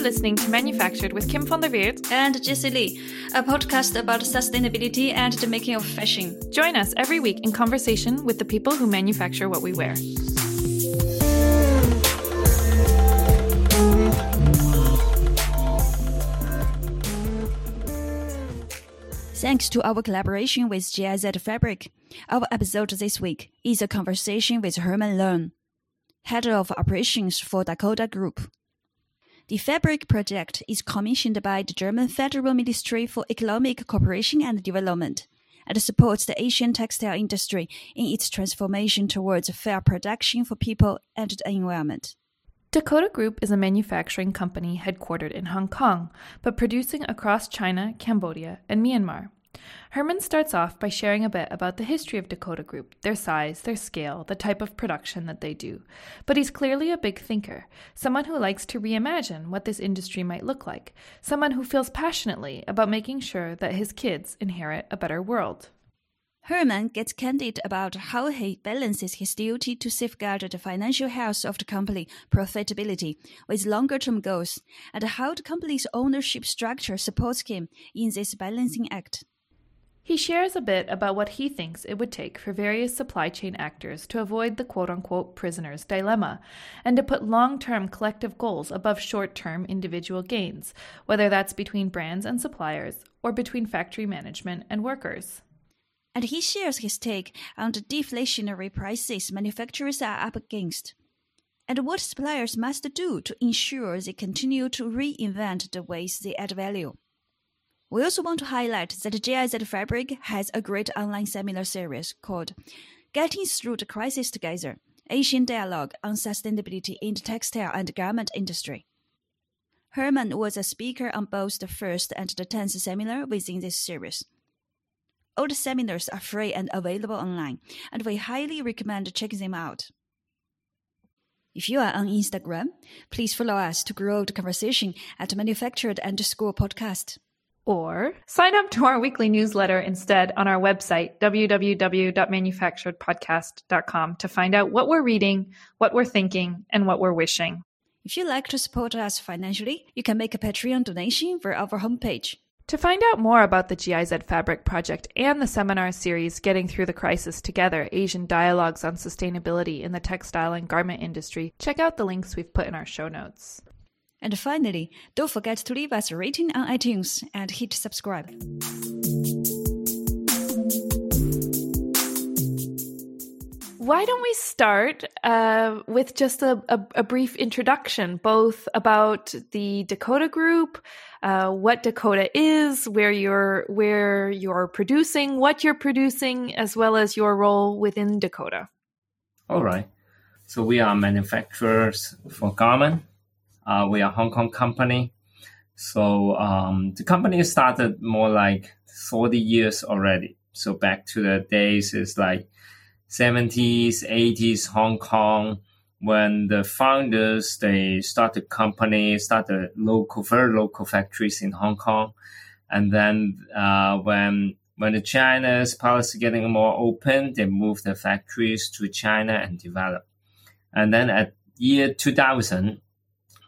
You're listening to Manufactured with Kim van der Weert and Jessie Lee, a podcast about sustainability and the making of fashion. Join us every week in conversation with the people who manufacture what we wear. Thanks to our collaboration with GIZ Fabric, our episode this week is a conversation with Herman Leung, head of operations for Dakota Group. The Fabric project is commissioned by the German Federal Ministry for Economic Cooperation and Development and supports the Asian textile industry in its transformation towards fair production for people and the environment. Dakota Group is a manufacturing company headquartered in Hong Kong, but producing across China, Cambodia, and Myanmar. Herman starts off by sharing a bit about the history of Dakota Group, their size, their scale, the type of production that they do. But he's clearly a big thinker, someone who likes to reimagine what this industry might look like, someone who feels passionately about making sure that his kids inherit a better world. Herman gets candid about how he balances his duty to safeguard the financial health of the company profitability with longer term goals, and how the company's ownership structure supports him in this balancing act. He shares a bit about what he thinks it would take for various supply chain actors to avoid the quote unquote prisoner's dilemma and to put long term collective goals above short term individual gains, whether that's between brands and suppliers or between factory management and workers. And he shares his take on the deflationary prices manufacturers are up against and what suppliers must do to ensure they continue to reinvent the ways they add value. We also want to highlight that GIZ Fabric has a great online seminar series called Getting Through the Crisis Together Asian Dialogue on Sustainability in the Textile and Garment Industry. Herman was a speaker on both the first and the tenth seminar within this series. All the seminars are free and available online, and we highly recommend checking them out. If you are on Instagram, please follow us to grow the conversation at Manufactured underscore podcast. Or sign up to our weekly newsletter instead on our website, www.manufacturedpodcast.com, to find out what we're reading, what we're thinking, and what we're wishing. If you'd like to support us financially, you can make a Patreon donation via our homepage. To find out more about the GIZ Fabric Project and the seminar series Getting Through the Crisis Together Asian Dialogues on Sustainability in the Textile and Garment Industry, check out the links we've put in our show notes. And finally, don't forget to leave us a rating on iTunes and hit subscribe. Why don't we start uh, with just a, a, a, brief introduction, both about the Dakota Group, uh, what Dakota is, where you're where you're producing, what you're producing, as well as your role within Dakota. All right. So we are manufacturers for garment uh, we are a Hong Kong company. So um, the company started more like 40 years already. So back to the days is like 70s, 80s Hong Kong when the founders they started company, started local, very local factories in Hong Kong, and then uh, when when the China's policy getting more open, they moved the factories to China and develop. And then at year 2000,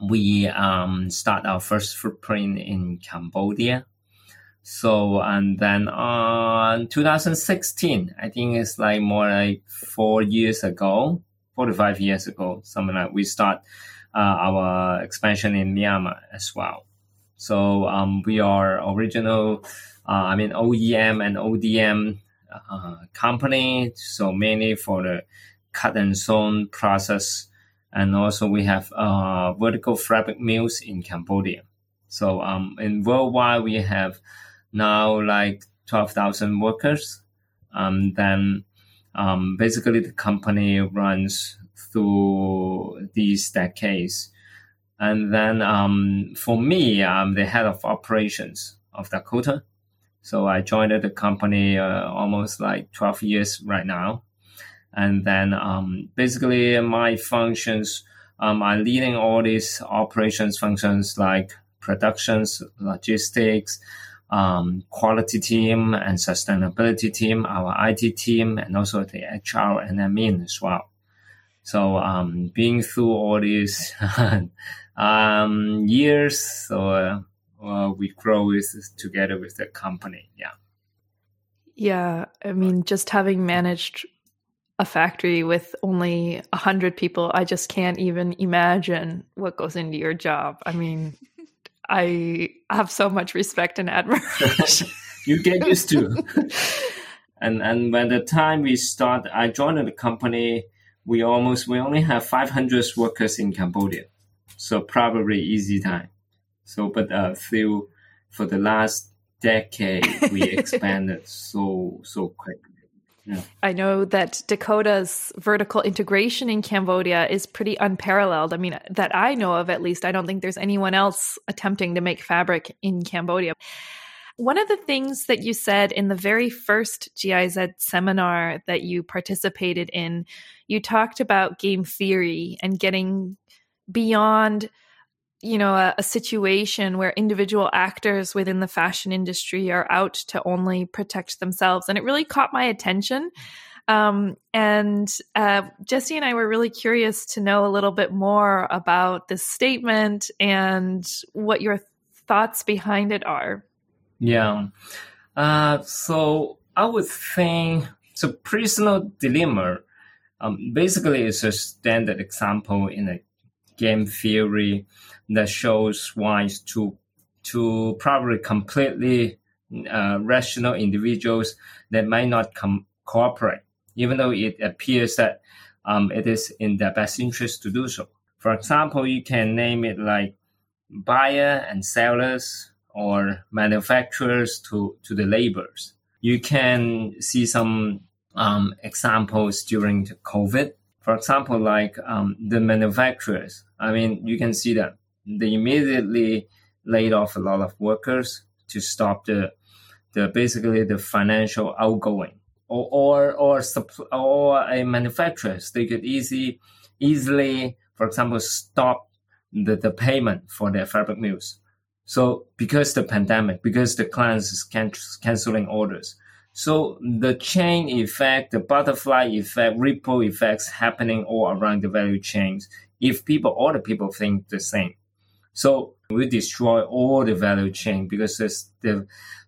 we um, start our first footprint in Cambodia. So, and then on 2016, I think it's like more like four years ago, four to five years ago, something like we start uh, our expansion in Myanmar as well. So, um, we are original, uh, I mean, OEM and ODM uh, company. So mainly for the cut and sewn process and also we have uh, vertical fabric mills in Cambodia. So um, in worldwide we have now like twelve thousand workers. Um, then um, basically the company runs through these decades. And then um, for me, I'm the head of operations of Dakota. So I joined the company uh, almost like 12 years right now. And then um, basically my functions, um, I'm leading all these operations functions like productions, logistics, um, quality team and sustainability team, our IT team, and also the HR and admin as well. So um, being through all these um, years, so uh, uh, we grow with, together with the company. Yeah. Yeah, I mean, just having managed a factory with only a hundred people, I just can't even imagine what goes into your job. I mean, I have so much respect and admiration. you get used to. and and when the time we start, I joined the company. We almost we only have 500 workers in Cambodia, so probably easy time. So, but uh, through for the last decade, we expanded so so quickly. Yeah. I know that Dakota's vertical integration in Cambodia is pretty unparalleled. I mean, that I know of at least. I don't think there's anyone else attempting to make fabric in Cambodia. One of the things that you said in the very first GIZ seminar that you participated in, you talked about game theory and getting beyond you know a, a, situation where individual actors within the fashion industry are out to only protect themselves. And it really caught my attention. Um, and uh, jessie and i were really curious to know a little bit more about this statement and what your thoughts behind it are. Yeah. Uh, so i would think so prisoner's dilemma um, basically it's a standard example in a game theory that shows why to to probably completely uh, rational individuals that might not com- cooperate, even though it appears that um, it is in their best interest to do so. For example, you can name it like buyer and sellers or manufacturers to, to the laborers. You can see some um, examples during the COVID. For example, like um, the manufacturers. I mean, you can see that they immediately laid off a lot of workers to stop the the basically the financial outgoing. Or or or, or a manufacturers they could easy easily for example stop the, the payment for their fabric mills. So because the pandemic because the clients is can, canceling orders. So the chain effect the butterfly effect ripple effects happening all around the value chains. If people all the people think the same so we destroy all the value chain because the,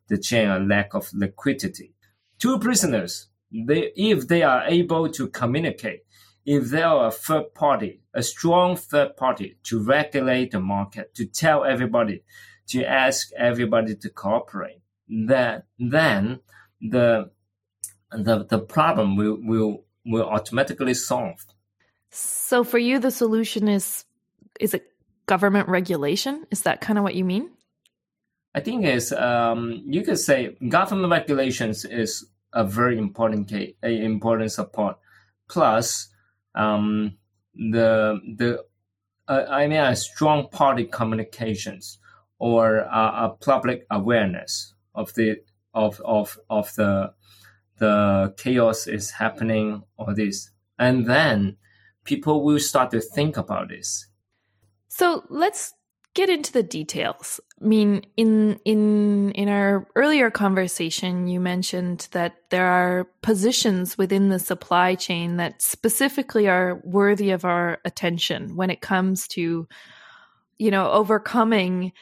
the chain a lack of liquidity. Two prisoners, they, if they are able to communicate, if there are a third party, a strong third party to regulate the market, to tell everybody, to ask everybody to cooperate, that then the the the problem will will will automatically solve. So for you, the solution is is it government regulation? Is that kind of what you mean? I think is um, you could say government regulations is a very important case, a important support. Plus, um, the the uh, I mean a strong party communications or uh, a public awareness of the of of of the the chaos is happening or this, and then people will start to think about this so let's get into the details. I mean, in in in our earlier conversation, you mentioned that there are positions within the supply chain that specifically are worthy of our attention when it comes to, you know, overcoming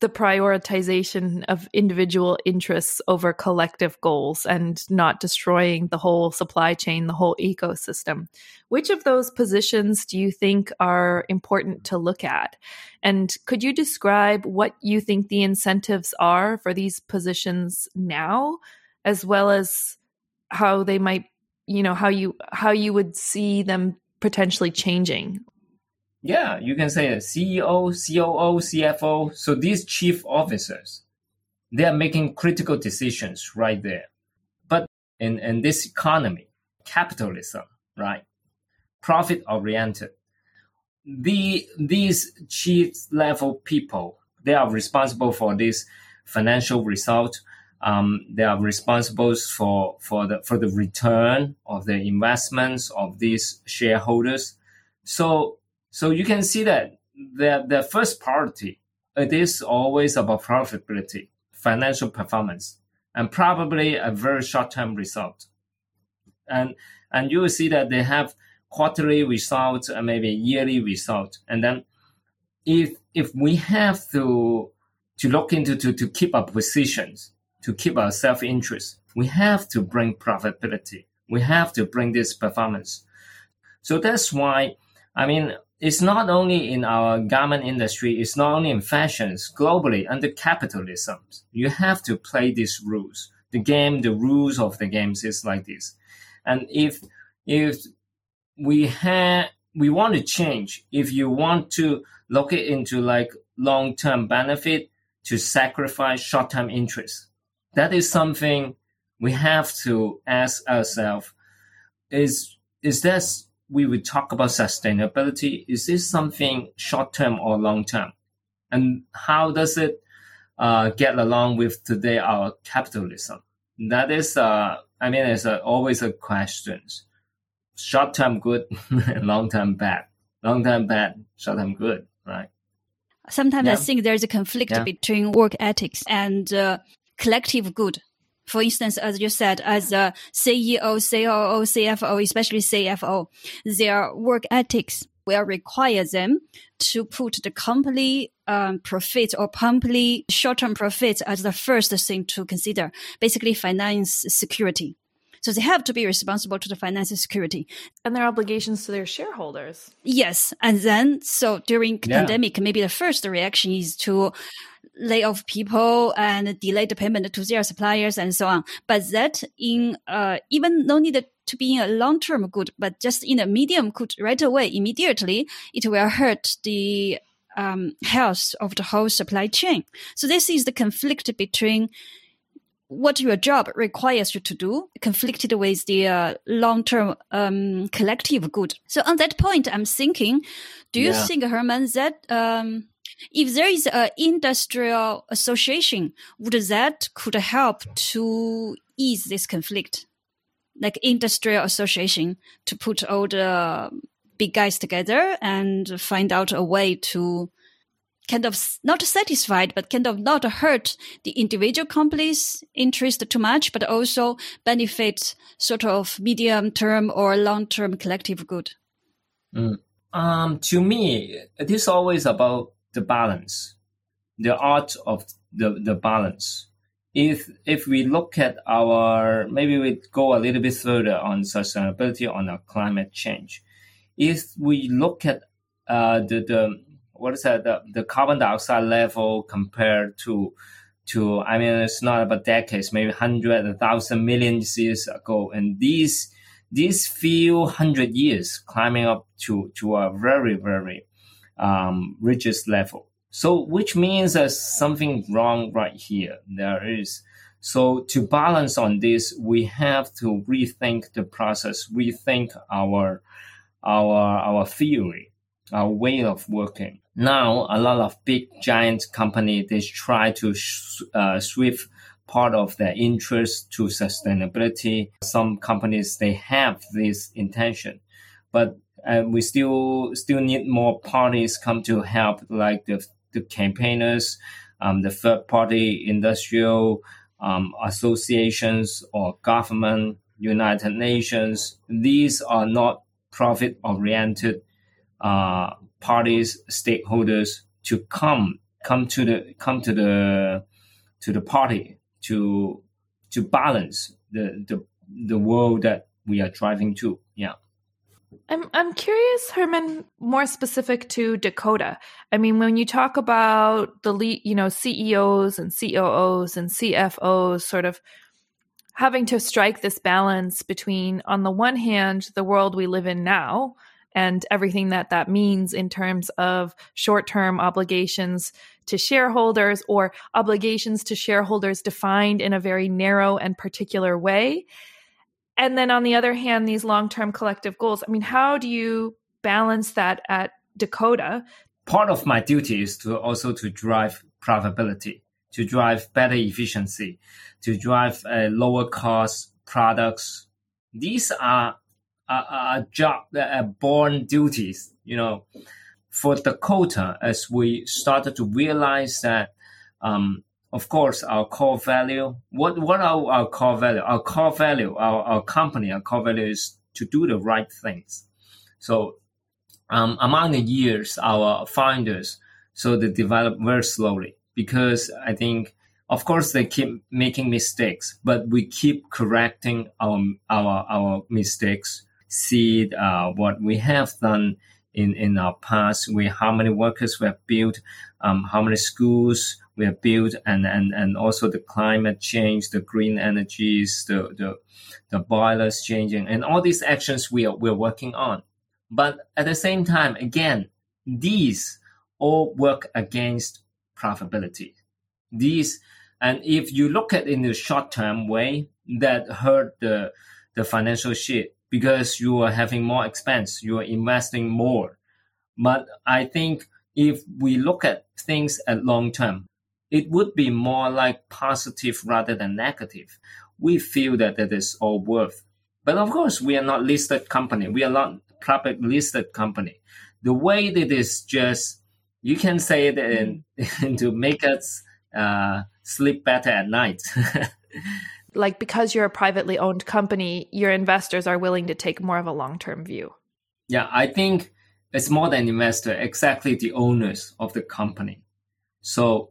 the prioritization of individual interests over collective goals and not destroying the whole supply chain, the whole ecosystem. Which of those positions do you think are important to look at? And could you describe what you think the incentives are for these positions now, as well as how they might, you know, how you how you would see them potentially changing yeah, you can say CEO, COO, CFO. So these chief officers, they are making critical decisions right there. But in, in this economy, capitalism, right? Profit oriented. The, these chief level people, they are responsible for this financial result. Um, they are responsible for, for the, for the return of the investments of these shareholders. So so you can see that the, the first priority, it is always about profitability, financial performance, and probably a very short-term result. And, and you will see that they have quarterly results and maybe yearly result. And then if if we have to to look into to, to keep our positions, to keep our self interest, we have to bring profitability. We have to bring this performance. So that's why I mean it's not only in our garment industry, it's not only in fashions, globally under capitalism. You have to play these rules. The game, the rules of the games is like this. And if if we have we want to change, if you want to look it into like long term benefit to sacrifice short term interest, that is something we have to ask ourselves is is this we would talk about sustainability. Is this something short term or long term? And how does it uh, get along with today our capitalism? That is, uh, I mean, it's a, always a question. Short term good, long term bad. Long term bad, short term good, right? Sometimes yeah. I think there's a conflict yeah. between work ethics and uh, collective good. For instance, as you said, as a CEO, COO, CFO, especially CFO, their work ethics will require them to put the company um, profit or company short-term profit as the first thing to consider. Basically, finance security. So they have to be responsible to the financial security and their obligations to their shareholders. Yes, and then so during yeah. pandemic, maybe the first reaction is to lay off people and delay the payment to their suppliers and so on. But that in uh, even no need to be in a long term good, but just in a medium good right away, immediately, it will hurt the um, health of the whole supply chain. So this is the conflict between what your job requires you to do conflicted with the uh, long-term um, collective good. So on that point, I'm thinking, do you yeah. think, Herman, that um, if there is an industrial association, would that could help to ease this conflict? Like industrial association to put all the big guys together and find out a way to kind of not satisfied, but kind of not hurt the individual companies' interest too much, but also benefit sort of medium term or long term collective good. Mm. Um, to me, it is always about the balance, the art of the, the balance. If if we look at our maybe we go a little bit further on sustainability on our climate change. If we look at uh, the the what is that the, the carbon dioxide level compared to to I mean it's not about decades, maybe hundred, a thousand million years ago, and these these few hundred years climbing up to to a very very um, richest level. So, which means there's something wrong right here. There is. So, to balance on this, we have to rethink the process, rethink our our our theory, our way of working. Now, a lot of big giant company they try to uh, shift part of their interest to sustainability. Some companies they have this intention, but and we still still need more parties come to help, like the the campaigners, um, the third party industrial um, associations or government, United Nations. These are not profit oriented uh, parties, stakeholders to come come to the come to the to the party to to balance the the the world that we are driving to. I'm I'm curious, Herman, more specific to Dakota. I mean, when you talk about the lead, you know, CEOs and COOs and CFOs sort of having to strike this balance between on the one hand the world we live in now and everything that that means in terms of short-term obligations to shareholders or obligations to shareholders defined in a very narrow and particular way and then on the other hand these long-term collective goals i mean how do you balance that at dakota? Part of my duty is to also to drive profitability to drive better efficiency to drive uh, lower cost products. These are a job uh, born duties you know. For dakota as we started to realize that um, of course, our core value. What what are our core value? Our core value, our, our company, our core value is to do the right things. So um, among the years, our founders, so they develop very slowly because I think, of course, they keep making mistakes, but we keep correcting our our our mistakes. See uh, what we have done in in our past. We how many workers we have built, um, how many schools we have built, and and and also the climate change, the green energies, the the the boilers changing, and all these actions we are we're working on. But at the same time, again, these all work against profitability. These, and if you look at in the short term way, that hurt the, the financial sheet because you are having more expense, you are investing more. But I think if we look at things at long term, it would be more like positive rather than negative. We feel that that is all worth. But of course, we are not listed company. We are not public listed company. The way that is just you can say it in, mm. to make us uh, sleep better at night. like because you're a privately owned company, your investors are willing to take more of a long term view. Yeah, I think it's more than investor, exactly the owners of the company. So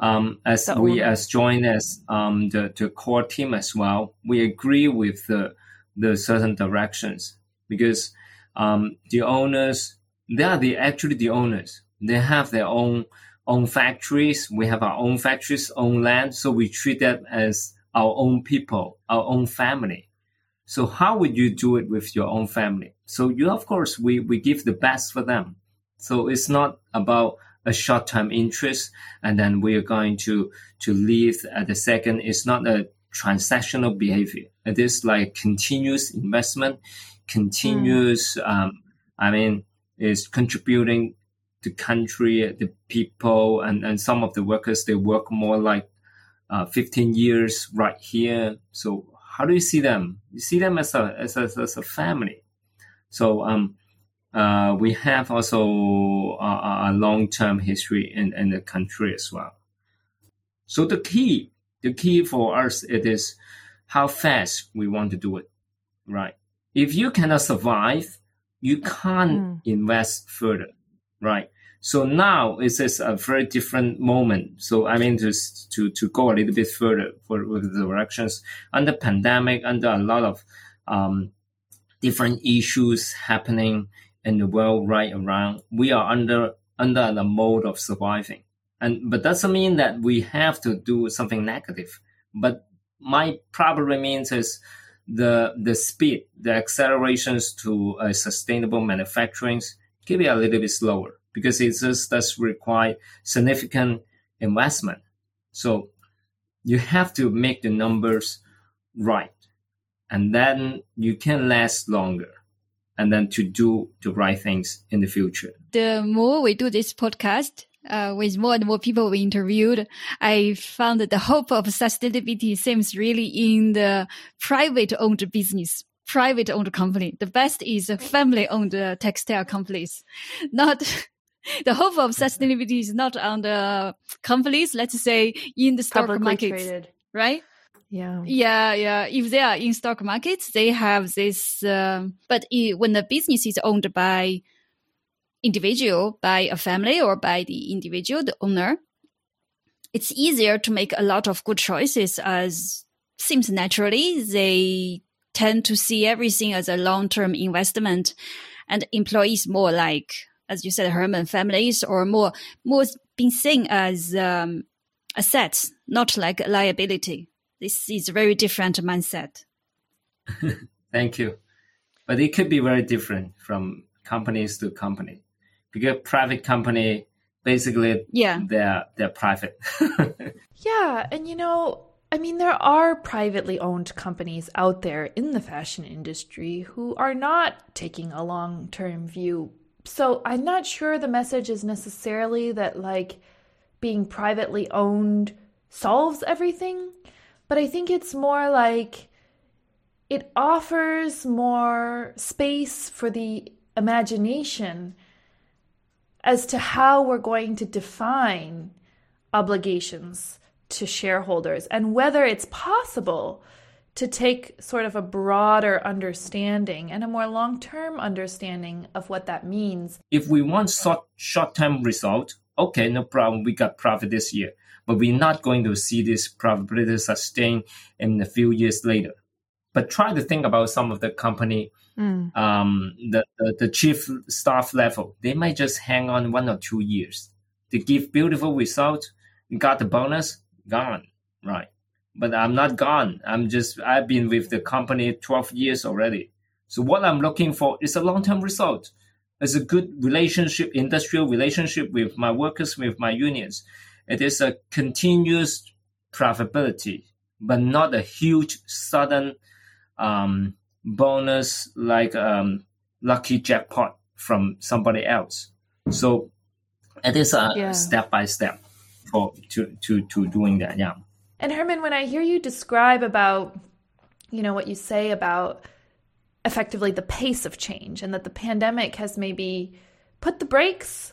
um, as the we as join as um, the, the core team as well, we agree with the the certain directions because um, the owners, they are the actually the owners. They have their own own factories. We have our own factories, own land. So we treat them as our own people, our own family. So how would you do it with your own family? So you, of course, we, we give the best for them. So it's not about a short-term interest and then we are going to, to leave at the second. It's not a transactional behavior. It is like continuous investment continuous, mm. um, I mean, is contributing the country, the people, and, and some of the workers, they work more like uh, 15 years right here. So how do you see them? You see them as a, as a, as a family. So, um, uh, we have also a, a long-term history in, in the country as well. So the key, the key for us, it is how fast we want to do it, right? if you cannot survive, you can't mm. invest further, right? So now it's a very different moment. So I mean to to to go a little bit further for with the directions under pandemic, under a lot of um, different issues happening in the world right around. We are under under the mode of surviving, and but doesn't mean that we have to do something negative. But my probably means is the the speed, the accelerations to a sustainable manufacturing can be a little bit slower because it just does require significant investment. So you have to make the numbers right, and then you can last longer. And then to do the right things in the future. The more we do this podcast, uh, with more and more people we interviewed, I found that the hope of sustainability seems really in the private owned business, private owned company. The best is family owned uh, textile companies, not the hope of sustainability is not on the companies, let's say in the stock market, right? Yeah. Yeah. Yeah. If they are in stock markets, they have this, uh, but it, when the business is owned by individual by a family or by the individual, the owner, it's easier to make a lot of good choices as seems naturally they tend to see everything as a long-term investment and employees more like as you said herman families or more more being seen as um, assets not like a liability this is a very different mindset. Thank you. But it could be very different from companies to company. Because private company basically yeah. they're they're private. Yeah and you know i mean there are privately owned companies out there in the fashion industry who are not taking a long-term view. So i'm not sure the message is necessarily that like being privately owned solves everything but i think it's more like it offers more space for the imagination as to how we're going to define obligations to shareholders and whether it's possible to take sort of a broader understanding and a more long-term understanding of what that means. If we want short short-term result, okay, no problem. We got profit this year, but we're not going to see this profitability sustain in a few years later. But try to think about some of the company, mm. um, the, the, the chief staff level. They might just hang on one or two years. They give beautiful result. You got the bonus, gone, right? But I'm not gone. I'm just I've been with the company 12 years already. So what I'm looking for is a long-term result. It's a good relationship, industrial relationship with my workers, with my unions. It is a continuous profitability, but not a huge sudden um, bonus like um, lucky jackpot from somebody else. So it is a yeah. step by step for to to to doing that. Yeah. And Herman, when I hear you describe about, you know, what you say about effectively the pace of change and that the pandemic has maybe put the brakes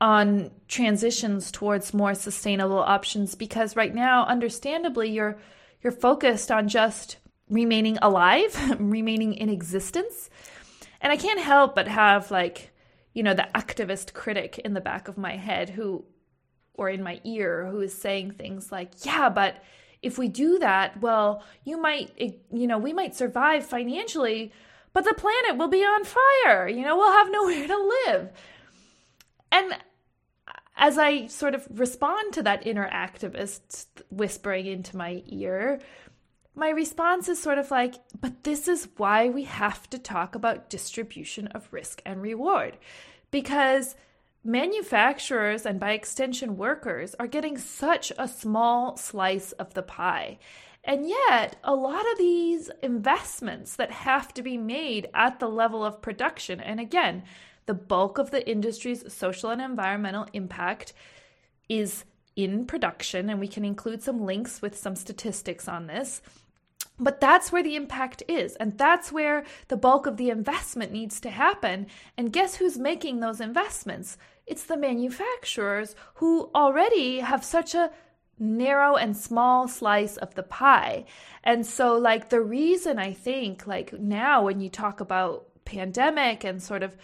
on transitions towards more sustainable options because right now understandably you're you're focused on just remaining alive, remaining in existence. And I can't help but have like, you know, the activist critic in the back of my head who or in my ear who is saying things like, "Yeah, but if we do that, well, you might, eh, you know, we might survive financially, but the planet will be on fire. You know, we'll have nowhere to live. And as I sort of respond to that inner activist whispering into my ear, my response is sort of like, but this is why we have to talk about distribution of risk and reward. Because manufacturers and by extension workers are getting such a small slice of the pie. And yet, a lot of these investments that have to be made at the level of production, and again, the bulk of the industry's social and environmental impact is in production, and we can include some links with some statistics on this. But that's where the impact is, and that's where the bulk of the investment needs to happen. And guess who's making those investments? It's the manufacturers who already have such a narrow and small slice of the pie. And so, like, the reason I think, like, now when you talk about pandemic and sort of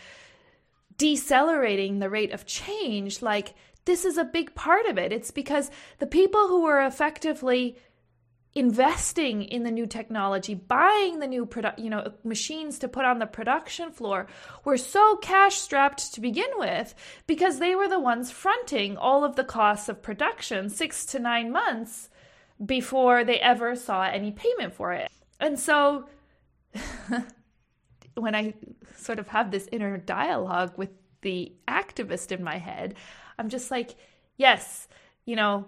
decelerating the rate of change, like, this is a big part of it. It's because the people who were effectively investing in the new technology, buying the new product, you know, machines to put on the production floor were so cash strapped to begin with because they were the ones fronting all of the costs of production 6 to 9 months before they ever saw any payment for it. And so when I sort of have this inner dialogue with the activist in my head, I'm just like, yes, you know,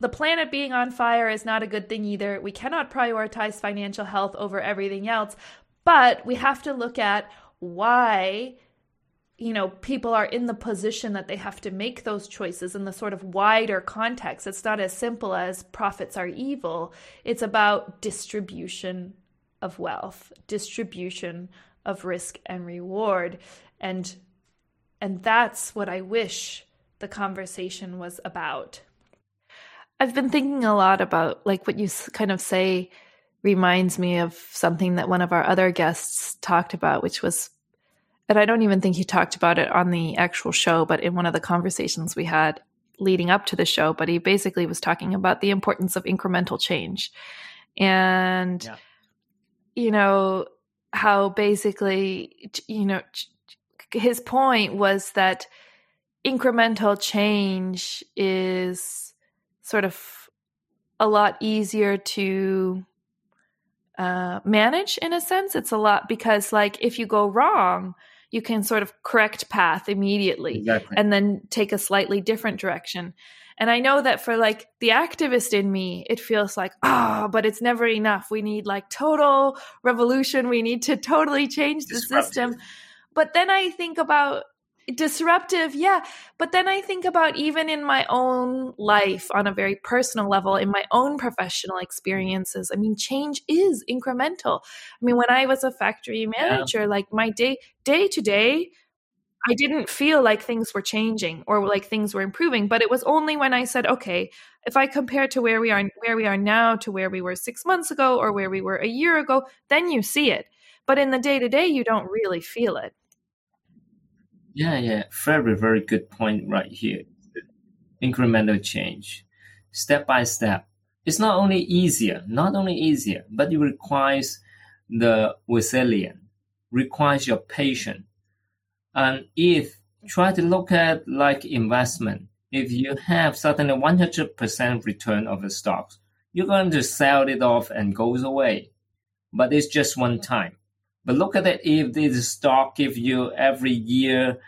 the planet being on fire is not a good thing either. We cannot prioritize financial health over everything else, but we have to look at why you know people are in the position that they have to make those choices in the sort of wider context. It's not as simple as profits are evil. It's about distribution of wealth distribution of risk and reward and and that's what i wish the conversation was about I've been thinking a lot about like what you kind of say reminds me of something that one of our other guests talked about, which was, and I don't even think he talked about it on the actual show, but in one of the conversations we had leading up to the show. But he basically was talking about the importance of incremental change. And, yeah. you know, how basically, you know, his point was that incremental change is sort of a lot easier to uh, manage in a sense. It's a lot because, like, if you go wrong, you can sort of correct path immediately exactly. and then take a slightly different direction. And I know that for like the activist in me, it feels like, ah, oh, but it's never enough. We need like total revolution. We need to totally change the system. But then I think about disruptive yeah but then i think about even in my own life on a very personal level in my own professional experiences i mean change is incremental i mean when i was a factory manager yeah. like my day day to day I didn't feel like things were changing or like things were improving. But it was only when I said, okay, if I compare to where we are where we are now to where we were six months ago or where we were a year ago, then you see it. But in the day to day, you don't really feel it. Yeah, yeah, very, very good point right here. Incremental change, step by step. It's not only easier, not only easier, but it requires the resilience, requires your patience. And if try to look at like investment, if you have suddenly 100% return of the stocks, you're going to sell it off and goes away. But it's just one time. But look at it if this stock give you every year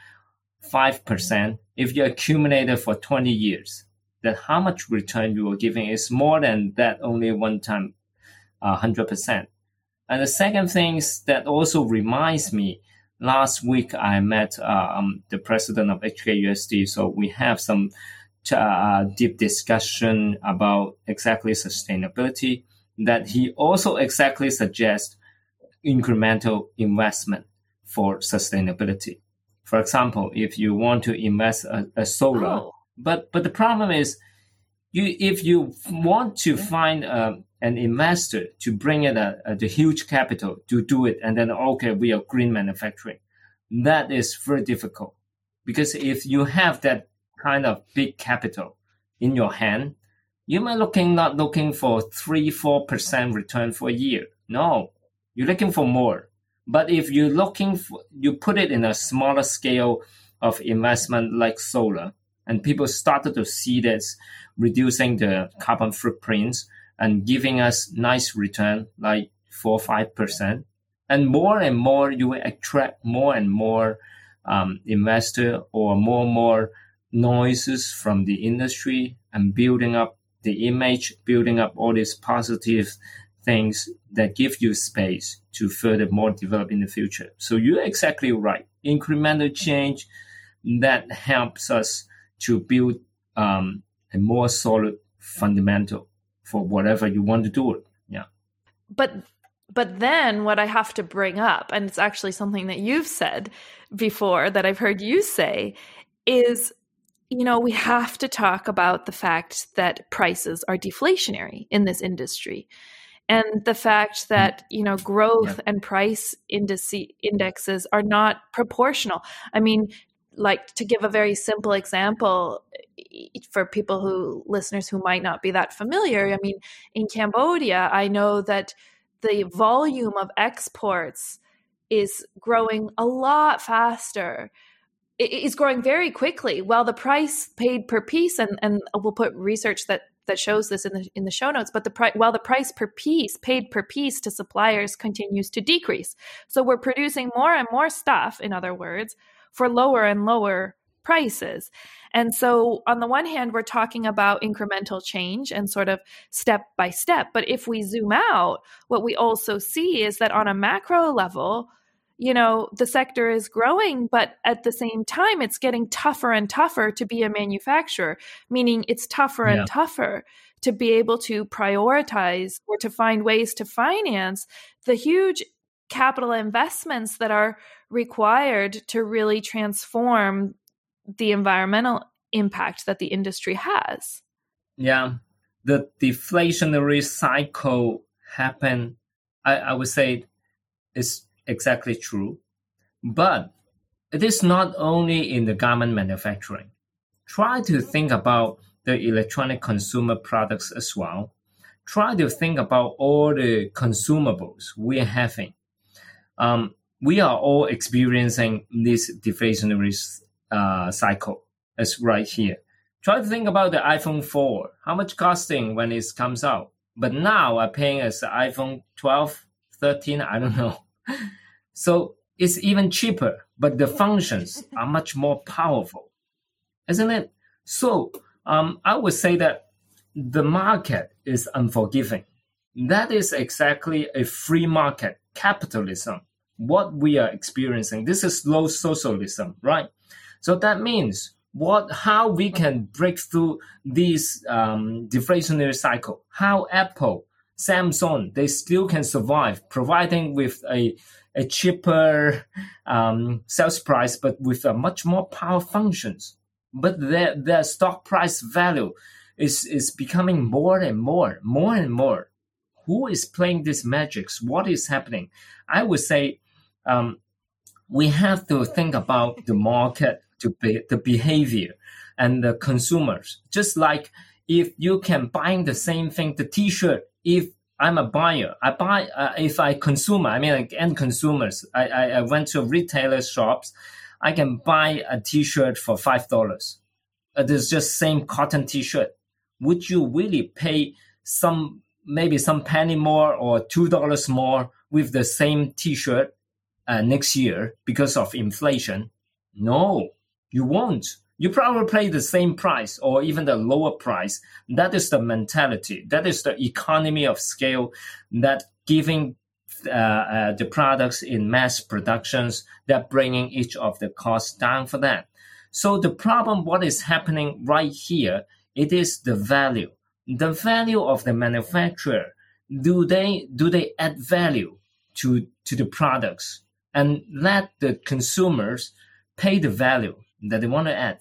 5%, if you accumulate it for 20 years, then how much return you are giving is more than that only one time, uh, 100%. And the second thing that also reminds me, last week I met um, the president of HKUST, so we have some uh, deep discussion about exactly sustainability that he also exactly suggests incremental investment for sustainability. For example, if you want to invest a, a solar, oh. but but the problem is, you if you want to find a, an investor to bring in a, a, the huge capital to do it, and then okay, we are green manufacturing, that is very difficult because if you have that kind of big capital in your hand, you might looking not looking for three four percent return for a year. No, you're looking for more. But if you're looking for, you put it in a smaller scale of investment like solar, and people started to see this reducing the carbon footprints and giving us nice return like four five percent, and more and more you will attract more and more um, investor or more and more noises from the industry and building up the image, building up all these positive things that give you space to further more develop in the future. So you're exactly right. Incremental change that helps us to build um, a more solid fundamental for whatever you want to do. It. Yeah. But but then what I have to bring up, and it's actually something that you've said before that I've heard you say, is you know, we have to talk about the fact that prices are deflationary in this industry and the fact hmm. that you know growth yeah. and price indice, indexes are not proportional i mean like to give a very simple example for people who listeners who might not be that familiar i mean in cambodia i know that the volume of exports is growing a lot faster it is growing very quickly while the price paid per piece and, and we'll put research that that shows this in the in the show notes. But the pri- while the price per piece paid per piece to suppliers continues to decrease, so we're producing more and more stuff. In other words, for lower and lower prices. And so, on the one hand, we're talking about incremental change and sort of step by step. But if we zoom out, what we also see is that on a macro level, you know, the sector is growing, but at the same time, it's getting tougher and tougher to be a manufacturer, meaning it's tougher yeah. and tougher to be able to prioritize or to find ways to finance the huge capital investments that are required to really transform the environmental impact that the industry has. Yeah, the deflationary cycle happen. I, I would say is exactly true. But it is not only in the garment manufacturing. Try to think about the electronic consumer products as well. Try to think about all the consumables we are having. Um, we are all experiencing this deflationary uh, cycle as right here. Try to think about the iPhone 4, how much costing when it comes out. But now I'm paying as the iPhone 12, 13, I don't know. So it's even cheaper, but the functions are much more powerful, isn't it? So um, I would say that the market is unforgiving. That is exactly a free market capitalism. What we are experiencing. This is low socialism, right? So that means what how we can break through this um, deflationary cycle. How Apple Samsung, they still can survive, providing with a a cheaper um, sales price, but with a much more power functions. But their their stock price value is is becoming more and more, more and more. Who is playing these magics? What is happening? I would say um, we have to think about the market, to be, the behavior, and the consumers. Just like if you can buying the same thing, the T-shirt. If I'm a buyer, I buy. Uh, if I consumer, I mean like end consumers. I, I, I went to retailer shops. I can buy a T-shirt for five dollars. It is just same cotton T-shirt. Would you really pay some maybe some penny more or two dollars more with the same T-shirt uh, next year because of inflation? No, you won't you probably pay the same price or even the lower price. That is the mentality. That is the economy of scale that giving uh, uh, the products in mass productions that bringing each of the costs down for that. So the problem, what is happening right here, it is the value. The value of the manufacturer. Do they do they add value to to the products and let the consumers pay the value that they want to add?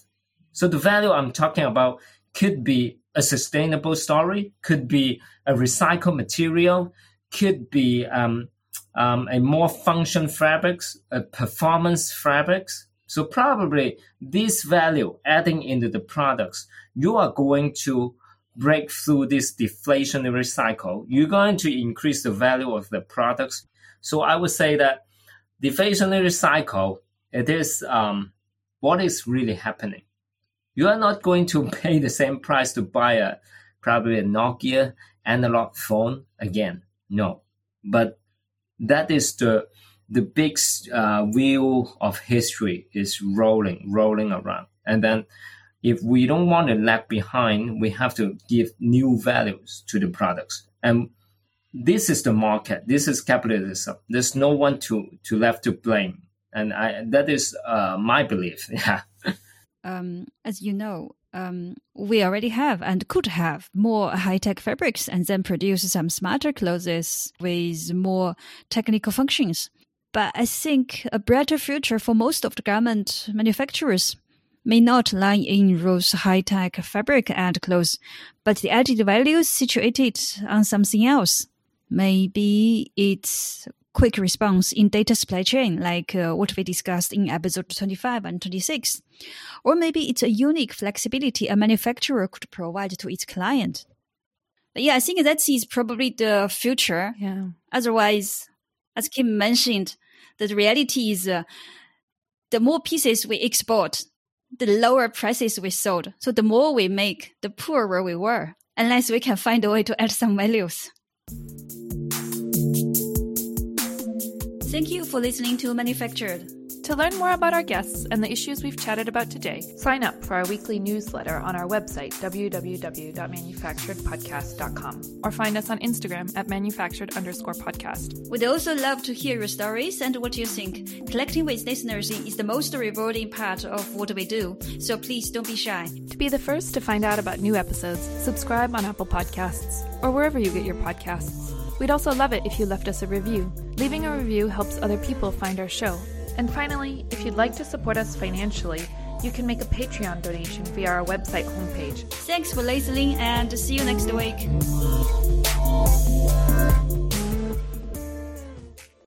So the value I'm talking about could be a sustainable story, could be a recycled material, could be um, um, a more function fabrics, a performance fabrics. So probably this value adding into the products, you are going to break through this deflationary cycle. You're going to increase the value of the products. So I would say that deflationary cycle, it is um, what is really happening you are not going to pay the same price to buy a probably a Nokia analog phone again. No, but that is the the big uh, wheel of history is rolling, rolling around, and then if we don't want to lag behind, we have to give new values to the products. And this is the market. This is capitalism. There's no one to to left to blame, and I, that is uh, my belief. Yeah um, as you know, um, we already have and could have more high tech fabrics and then produce some smarter clothes with more technical functions. But I think a brighter future for most of the garment manufacturers may not lie in those high tech fabric and clothes, but the added value situated on something else. Maybe it's quick response in data supply chain, like uh, what we discussed in episode 25 and 26. Or maybe it's a unique flexibility a manufacturer could provide to its client. But yeah, I think that is probably the future. Yeah. Otherwise, as Kim mentioned, the reality is uh, the more pieces we export, the lower prices we sold. So the more we make, the poorer we were, unless we can find a way to add some values. Thank you for listening to Manufactured. To learn more about our guests and the issues we've chatted about today, sign up for our weekly newsletter on our website, www.manufacturedpodcast.com, or find us on Instagram at manufactured underscore podcast. We'd also love to hear your stories and what you think. Collecting with listeners is the most rewarding part of what we do, so please don't be shy. To be the first to find out about new episodes, subscribe on Apple Podcasts or wherever you get your podcasts. We'd also love it if you left us a review. Leaving a review helps other people find our show. And finally, if you'd like to support us financially, you can make a Patreon donation via our website homepage. Thanks for listening and see you next week.